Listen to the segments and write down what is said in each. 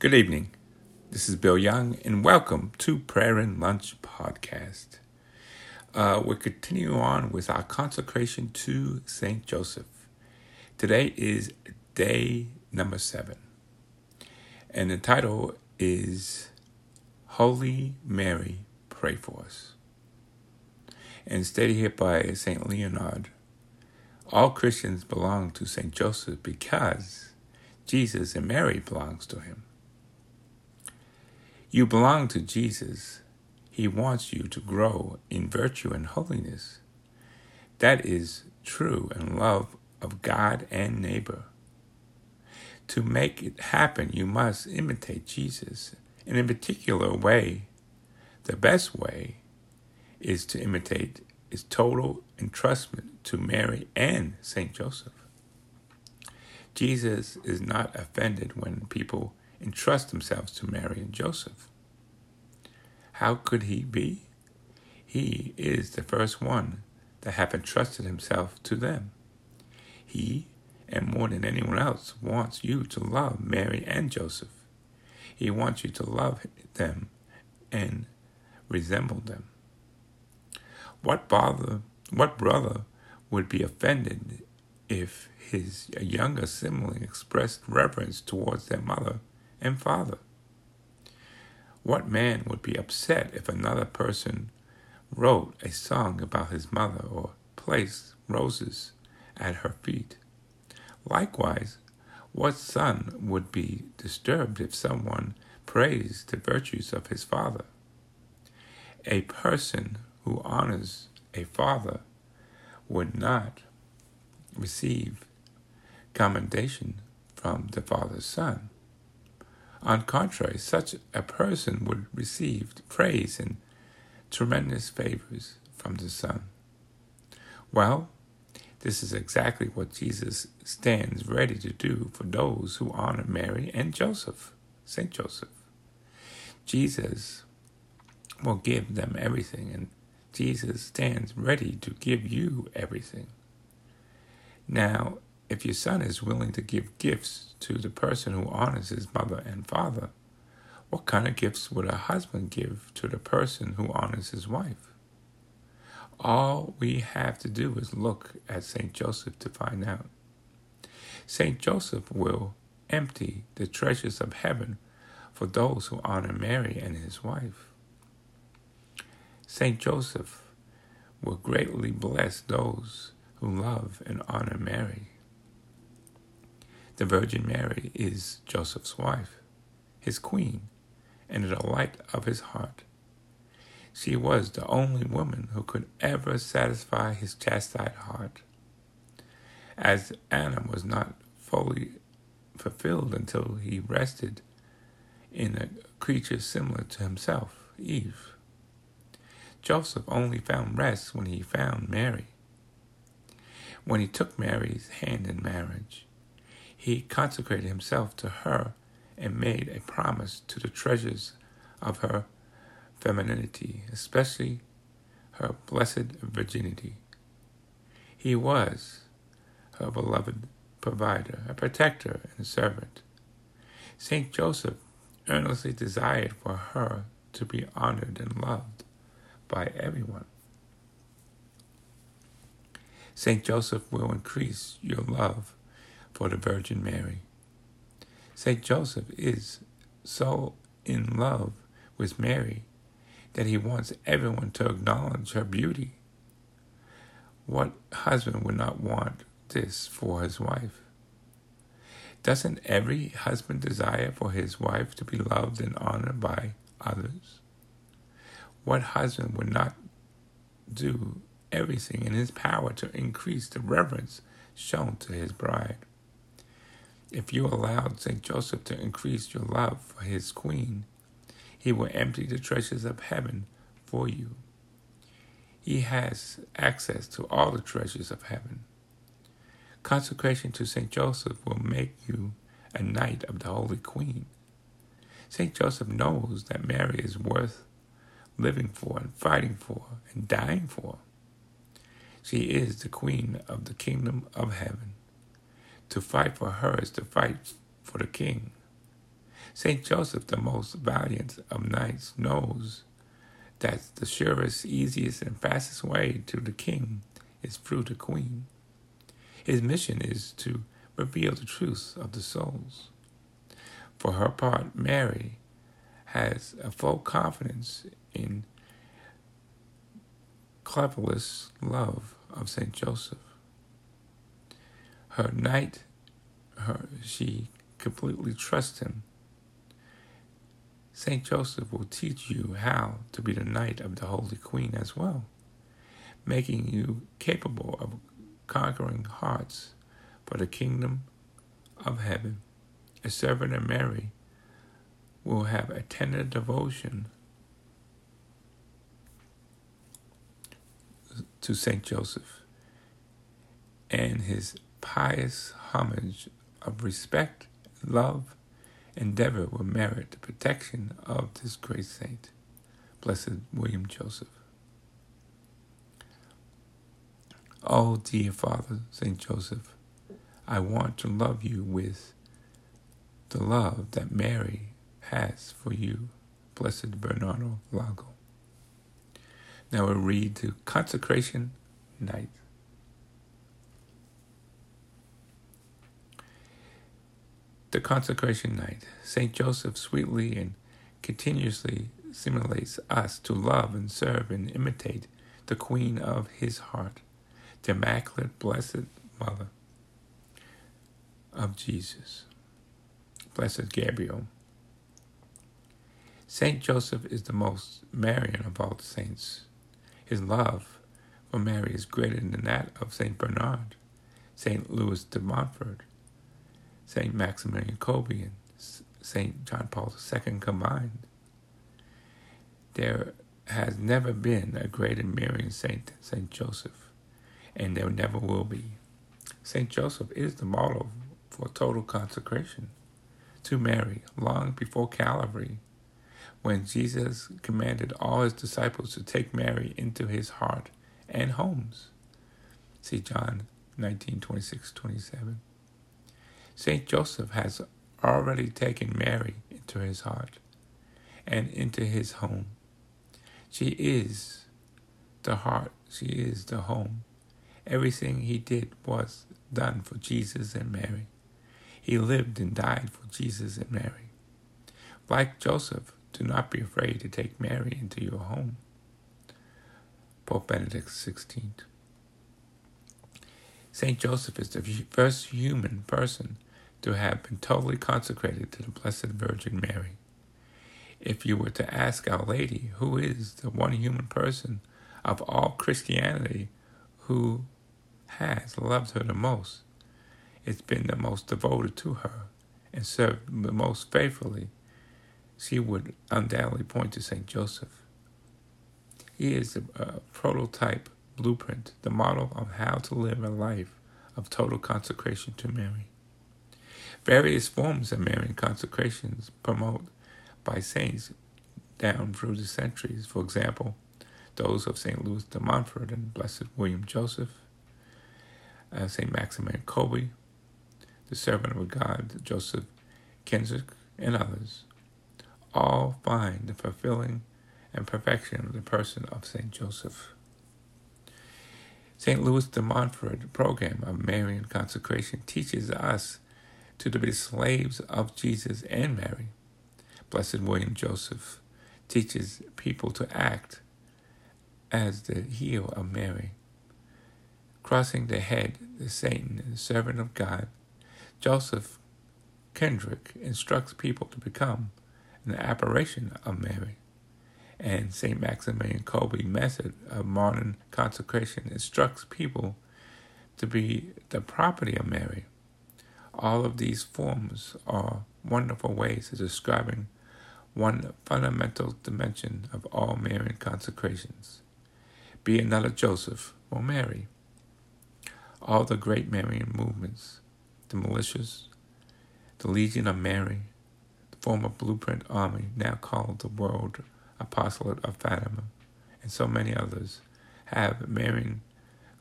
Good evening. This is Bill Young, and welcome to Prayer and Lunch Podcast. Uh, we're continuing on with our consecration to Saint Joseph. Today is day number seven, and the title is Holy Mary, Pray for Us. And stated here by Saint Leonard, all Christians belong to Saint Joseph because Jesus and Mary belongs to him. You belong to Jesus. He wants you to grow in virtue and holiness. That is true and love of God and neighbor. To make it happen, you must imitate Jesus. And in a particular way, the best way is to imitate his total entrustment to Mary and Saint Joseph. Jesus is not offended when people entrust themselves to Mary and Joseph. How could he be? He is the first one that have entrusted himself to them. He, and more than anyone else, wants you to love Mary and Joseph. He wants you to love them and resemble them. What bother, what brother would be offended if his younger sibling expressed reverence towards their mother and father. What man would be upset if another person wrote a song about his mother or placed roses at her feet? Likewise, what son would be disturbed if someone praised the virtues of his father? A person who honors a father would not receive commendation from the father's son. On contrary, such a person would receive praise and tremendous favors from the Son. Well, this is exactly what Jesus stands ready to do for those who honor Mary and Joseph, Saint Joseph. Jesus will give them everything, and Jesus stands ready to give you everything. Now, if your son is willing to give gifts to the person who honors his mother and father, what kind of gifts would a husband give to the person who honors his wife? All we have to do is look at St. Joseph to find out. St. Joseph will empty the treasures of heaven for those who honor Mary and his wife. St. Joseph will greatly bless those who love and honor Mary. The Virgin Mary is Joseph's wife, his queen, and the delight of his heart. She was the only woman who could ever satisfy his chastised heart. As Adam was not fully fulfilled until he rested in a creature similar to himself, Eve. Joseph only found rest when he found Mary. When he took Mary's hand in marriage, he consecrated himself to her and made a promise to the treasures of her femininity, especially her blessed virginity. He was her beloved provider, a protector, and a servant. Saint Joseph earnestly desired for her to be honored and loved by everyone. Saint Joseph will increase your love for the Virgin Mary. St. Joseph is so in love with Mary that he wants everyone to acknowledge her beauty. What husband would not want this for his wife? Doesn't every husband desire for his wife to be loved and honored by others? What husband would not do everything in his power to increase the reverence shown to his bride? If you allowed St. Joseph to increase your love for his queen, he will empty the treasures of heaven for you. He has access to all the treasures of heaven. Consecration to St. Joseph will make you a knight of the Holy Queen. St. Joseph knows that Mary is worth living for and fighting for and dying for. She is the Queen of the kingdom of heaven. To fight for her is to fight for the king. Saint Joseph, the most valiant of knights, knows that the surest, easiest, and fastest way to the king is through the queen. His mission is to reveal the truth of the souls. For her part, Mary has a full confidence in cleverest love of Saint Joseph. Her knight, her she completely trusts him. Saint Joseph will teach you how to be the knight of the Holy Queen as well, making you capable of conquering hearts for the kingdom of heaven. A servant of Mary will have a tender devotion to Saint Joseph and his pious homage of respect, love, endeavor will merit the protection of this great saint, Blessed William Joseph. Oh, dear Father, Saint Joseph, I want to love you with the love that Mary has for you, Blessed Bernardo Lago. Now we'll read to Consecration Night. The Consecration Night. St. Joseph sweetly and continuously simulates us to love and serve and imitate the Queen of his heart, the Immaculate Blessed Mother of Jesus. Blessed Gabriel. Saint Joseph is the most Marian of all the saints. His love for Mary is greater than that of Saint Bernard, Saint Louis de Montfort, St. Maximilian Kolbe and St. John Paul II combined. There has never been a greater Marian saint than St. Joseph, and there never will be. St. Joseph is the model for total consecration to Mary long before Calvary, when Jesus commanded all his disciples to take Mary into his heart and homes. See John 19 26 27. St. Joseph has already taken Mary into his heart and into his home. She is the heart, she is the home. Everything he did was done for Jesus and Mary. He lived and died for Jesus and Mary. Like Joseph, do not be afraid to take Mary into your home. Pope Benedict XVI. Saint Joseph is the first human person to have been totally consecrated to the Blessed Virgin Mary. If you were to ask Our Lady, who is the one human person of all Christianity who has loved her the most, it's been the most devoted to her and served the most faithfully, she would undoubtedly point to St. Joseph. He is a prototype blueprint, the model of how to live a life of total consecration to Mary. Various forms of Marian consecrations promoted by saints down through the centuries. For example, those of St. Louis de Montfort and Blessed William Joseph, uh, St. Maximilian Kolbe, the servant of God, Joseph Kentenich, and others, all find the fulfilling and perfection of the person of St. Joseph. St. Louis de Montfort program of Marian consecration teaches us to be slaves of Jesus and Mary. Blessed William Joseph teaches people to act as the heel of Mary. Crossing the head, the Satan, the servant of God, Joseph Kentenich instructs people to become an apparition of Mary. And St. Maximilian Kolbe method of modern consecration instructs people to be the property of Mary. All of these forms are wonderful ways of describing one fundamental dimension of all Marian consecrations. Be another Joseph or Mary. All the great Marian movements, the militias, the Legion of Mary, the former Blueprint Army, now called the World Apostolate of Fatima, and so many others, have Marian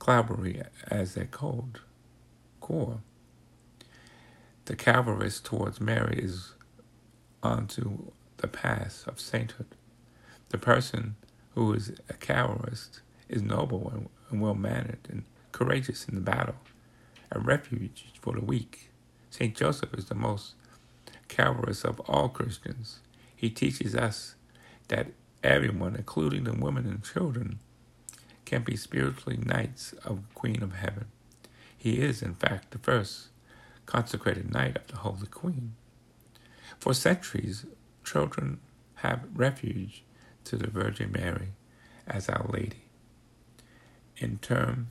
cavalry as their code, core. The cavalry towards Mary is onto the path of sainthood. The person who is a cowardice is noble and, and well mannered and courageous in the battle, a refuge for the weak. Saint Joseph is the most cowardice of all Christians. He teaches us that everyone, including the women and children, can be spiritually knights of the Queen of Heaven. He is, in fact, the first consecrated knight of the Holy Queen. For centuries, children have refuge to the Virgin Mary as Our Lady in terms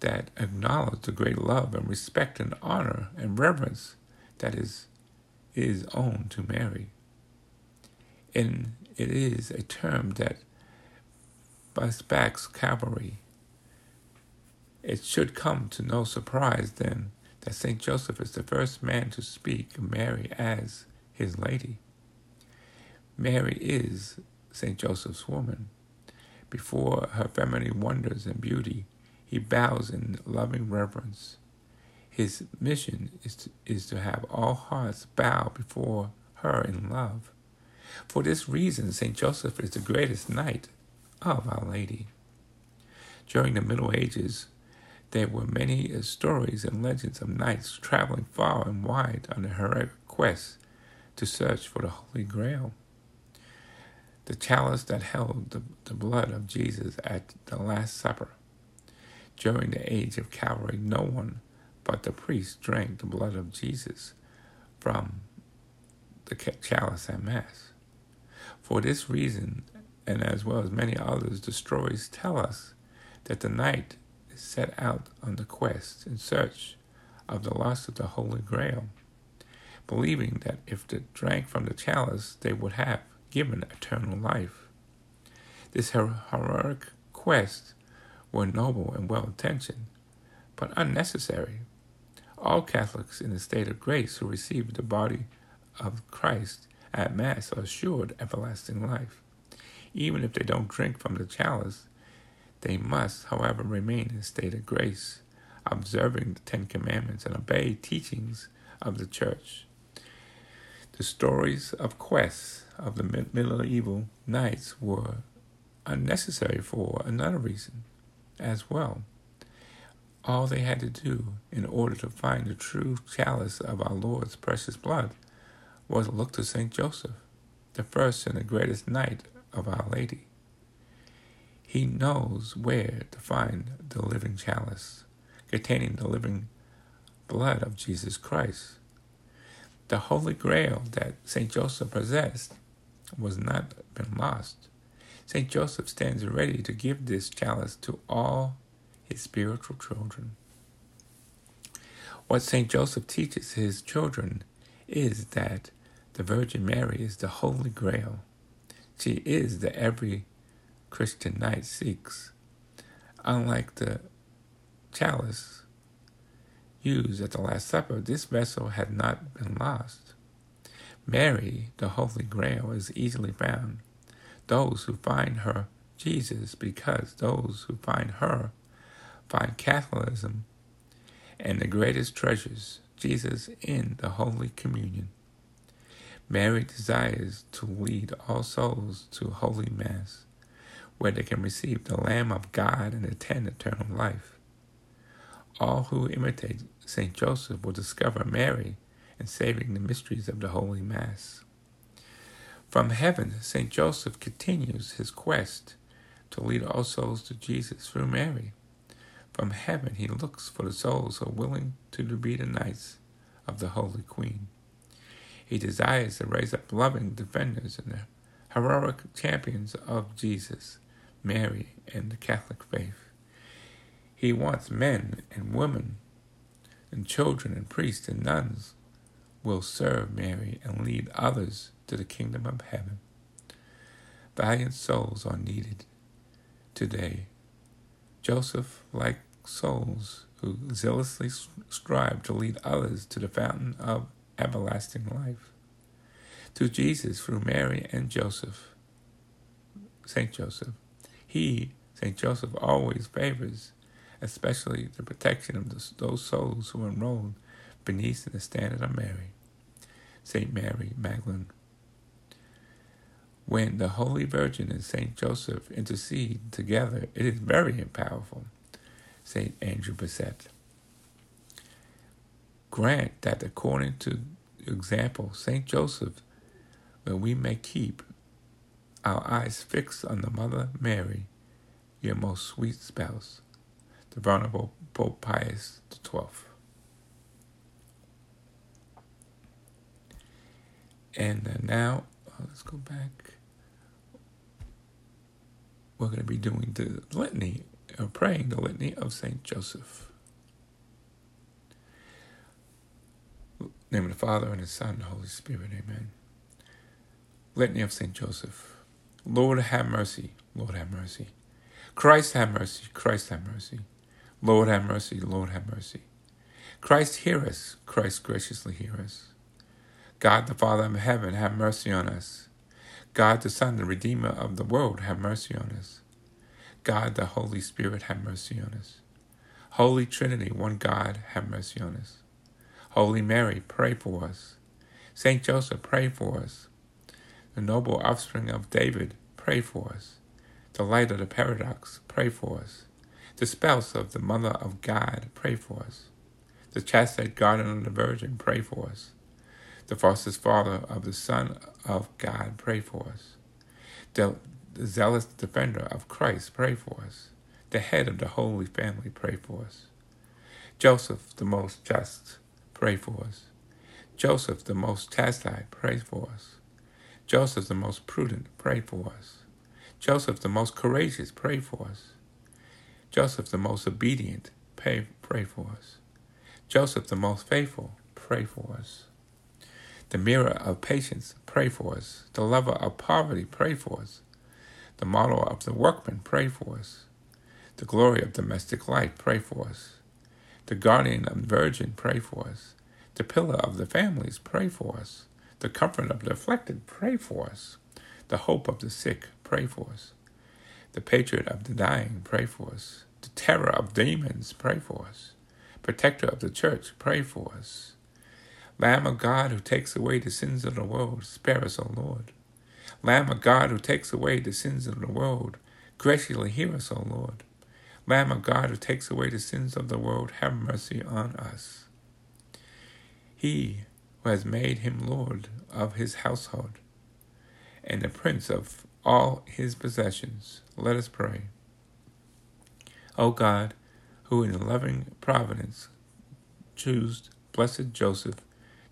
that acknowledge the great love and respect and honor and reverence that is, is owed to Mary. And it is a term that Bach's cavalry. It should come to no surprise then that St. Joseph is the first man to speak of Mary as his lady. Mary is St. Joseph's woman. Before her feminine wonders and beauty, he bows in loving reverence. His mission is to, is to have all hearts bow before her in love. For this reason, St. Joseph is the greatest knight of Our Lady. During the Middle Ages, there were many stories and legends of knights traveling far and wide on a heroic quest to search for the Holy Grail the chalice that held the, the blood of Jesus at the Last Supper. During the age of Calvary, no one but the priest drank the blood of Jesus from the chalice at Mass. For this reason, and as well as many others, the stories tell us that the knight is set out on the quest in search of the lost of the Holy Grail, believing that if they drank from the chalice, they would have given eternal life. This heroic quest were noble and well intentioned, but unnecessary. All Catholics in the state of grace who received the body of Christ at Mass are assured everlasting life. Even if they don't drink from the chalice, they must, however, remain in a state of grace, observing the Ten Commandments and obey teachings of the Church. The stories of quests of the medieval knights were unnecessary for another reason as well. All they had to do in order to find the true chalice of our Lord's precious blood was look to St. Joseph, the first and the greatest knight of Our Lady. He knows where to find the living chalice containing the living blood of Jesus Christ. The Holy Grail that St. Joseph possessed was not been lost. St. Joseph stands ready to give this chalice to all his spiritual children. What St. Joseph teaches his children is that the Virgin Mary is the Holy Grail. She is the every Christian knight seeks. Unlike the chalice used at the Last Supper, this vessel had not been lost. Mary, the Holy Grail, is easily found. Those who find her Jesus, because those who find her find Catholicism and the greatest treasures, Jesus in the Holy Communion. Mary desires to lead all souls to Holy Mass, where they can receive the Lamb of God and attend eternal life. All who imitate St. Joseph will discover Mary in saving the mysteries of the Holy Mass. From heaven, St. Joseph continues his quest to lead all souls to Jesus through Mary. From heaven, he looks for the souls who are willing to be the knights of the Holy Queen. He desires to raise up loving defenders and heroic champions of Jesus, Mary, and the Catholic faith. He wants men and women and children and priests and nuns will serve Mary and lead others to the kingdom of heaven. Valiant souls are needed today. Joseph like souls who zealously strive to lead others to the fountain of everlasting life. To Jesus through Mary and Joseph, Saint Joseph. He, Saint Joseph, always favors, especially the protection of those souls who enrolled beneath the standard of Mary. St. Mary Magdalene. When the Holy Virgin and St. Joseph intercede together, it is very powerful. St. Andrew Bessette. Grant that according to example, St. Joseph, that we may keep our eyes fixed on the Mother Mary, your most sweet spouse, the Venerable Pope Pius XII. And uh, now, uh, let's go back. We're going to be doing the litany, or praying the litany of St. Joseph. Name of the Father, and the Son, and the Holy Spirit. Amen. Litany of St. Joseph. Lord, have mercy. Lord, have mercy. Christ, have mercy. Christ, have mercy. Lord, have mercy. Lord, have mercy. Christ, hear us. Christ, graciously hear us. God the Father of heaven, have mercy on us. God the Son, the Redeemer of the world, have mercy on us. God the Holy Spirit, have mercy on us. Holy Trinity, one God, have mercy on us. Holy Mary, pray for us. Saint Joseph, pray for us. The noble offspring of David, pray for us. The light of the paradox, pray for us. The spouse of the Mother of God, pray for us. The chaste guardian of the Virgin, pray for us the foster father of the Son of God, pray for us. The, the zealous defender of Christ, pray for us. The head of the Holy Family, pray for us. Joseph, the most just, pray for us. Joseph, the most chastised, pray for us. Joseph, the most prudent, pray for us. Joseph, the most courageous, pray for us. Joseph, the most obedient, pray, pray for us. Joseph, the most faithful, pray for us. The mirror of patience, pray for us. The lover of poverty, pray for us. The model of the workman, pray for us. The glory of domestic life, pray for us. The guardian of the virgin, pray for us. The pillar of the families, pray for us. The comfort of the afflicted, pray for us. The hope of the sick, pray for us. The patriot of the dying, pray for us. The terror of demons, pray for us. Protector of the church, pray for us. Lamb of God who takes away the sins of the world, spare us, O Lord. Lamb of God who takes away the sins of the world, graciously hear us, O Lord. Lamb of God who takes away the sins of the world, have mercy on us. He who has made him Lord of his household and the prince of all his possessions, let us pray. O God, who in loving providence chose blessed Joseph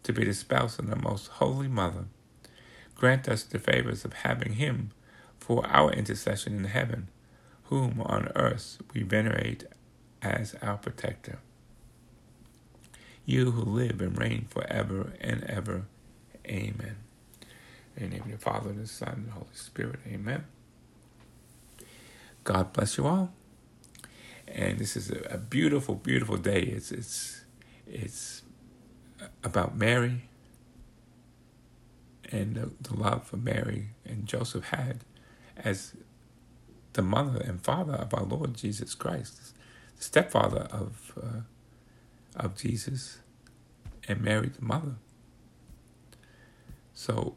to be the spouse of the most holy mother. Grant us the favors of having him for our intercession in heaven, whom on earth we venerate as our protector. You who live and reign forever and ever. Amen. In the name of the Father, and the Son, and the Holy Spirit. Amen. God bless you all. And this is a, a beautiful, beautiful day. It's it's it's about Mary and the, the love for Mary and Joseph had as the mother and father of our Lord Jesus Christ, the stepfather of uh, of Jesus, and Mary the mother. So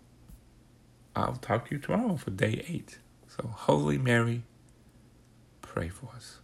I'll talk to you tomorrow for day eight. So Holy Mary, pray for us.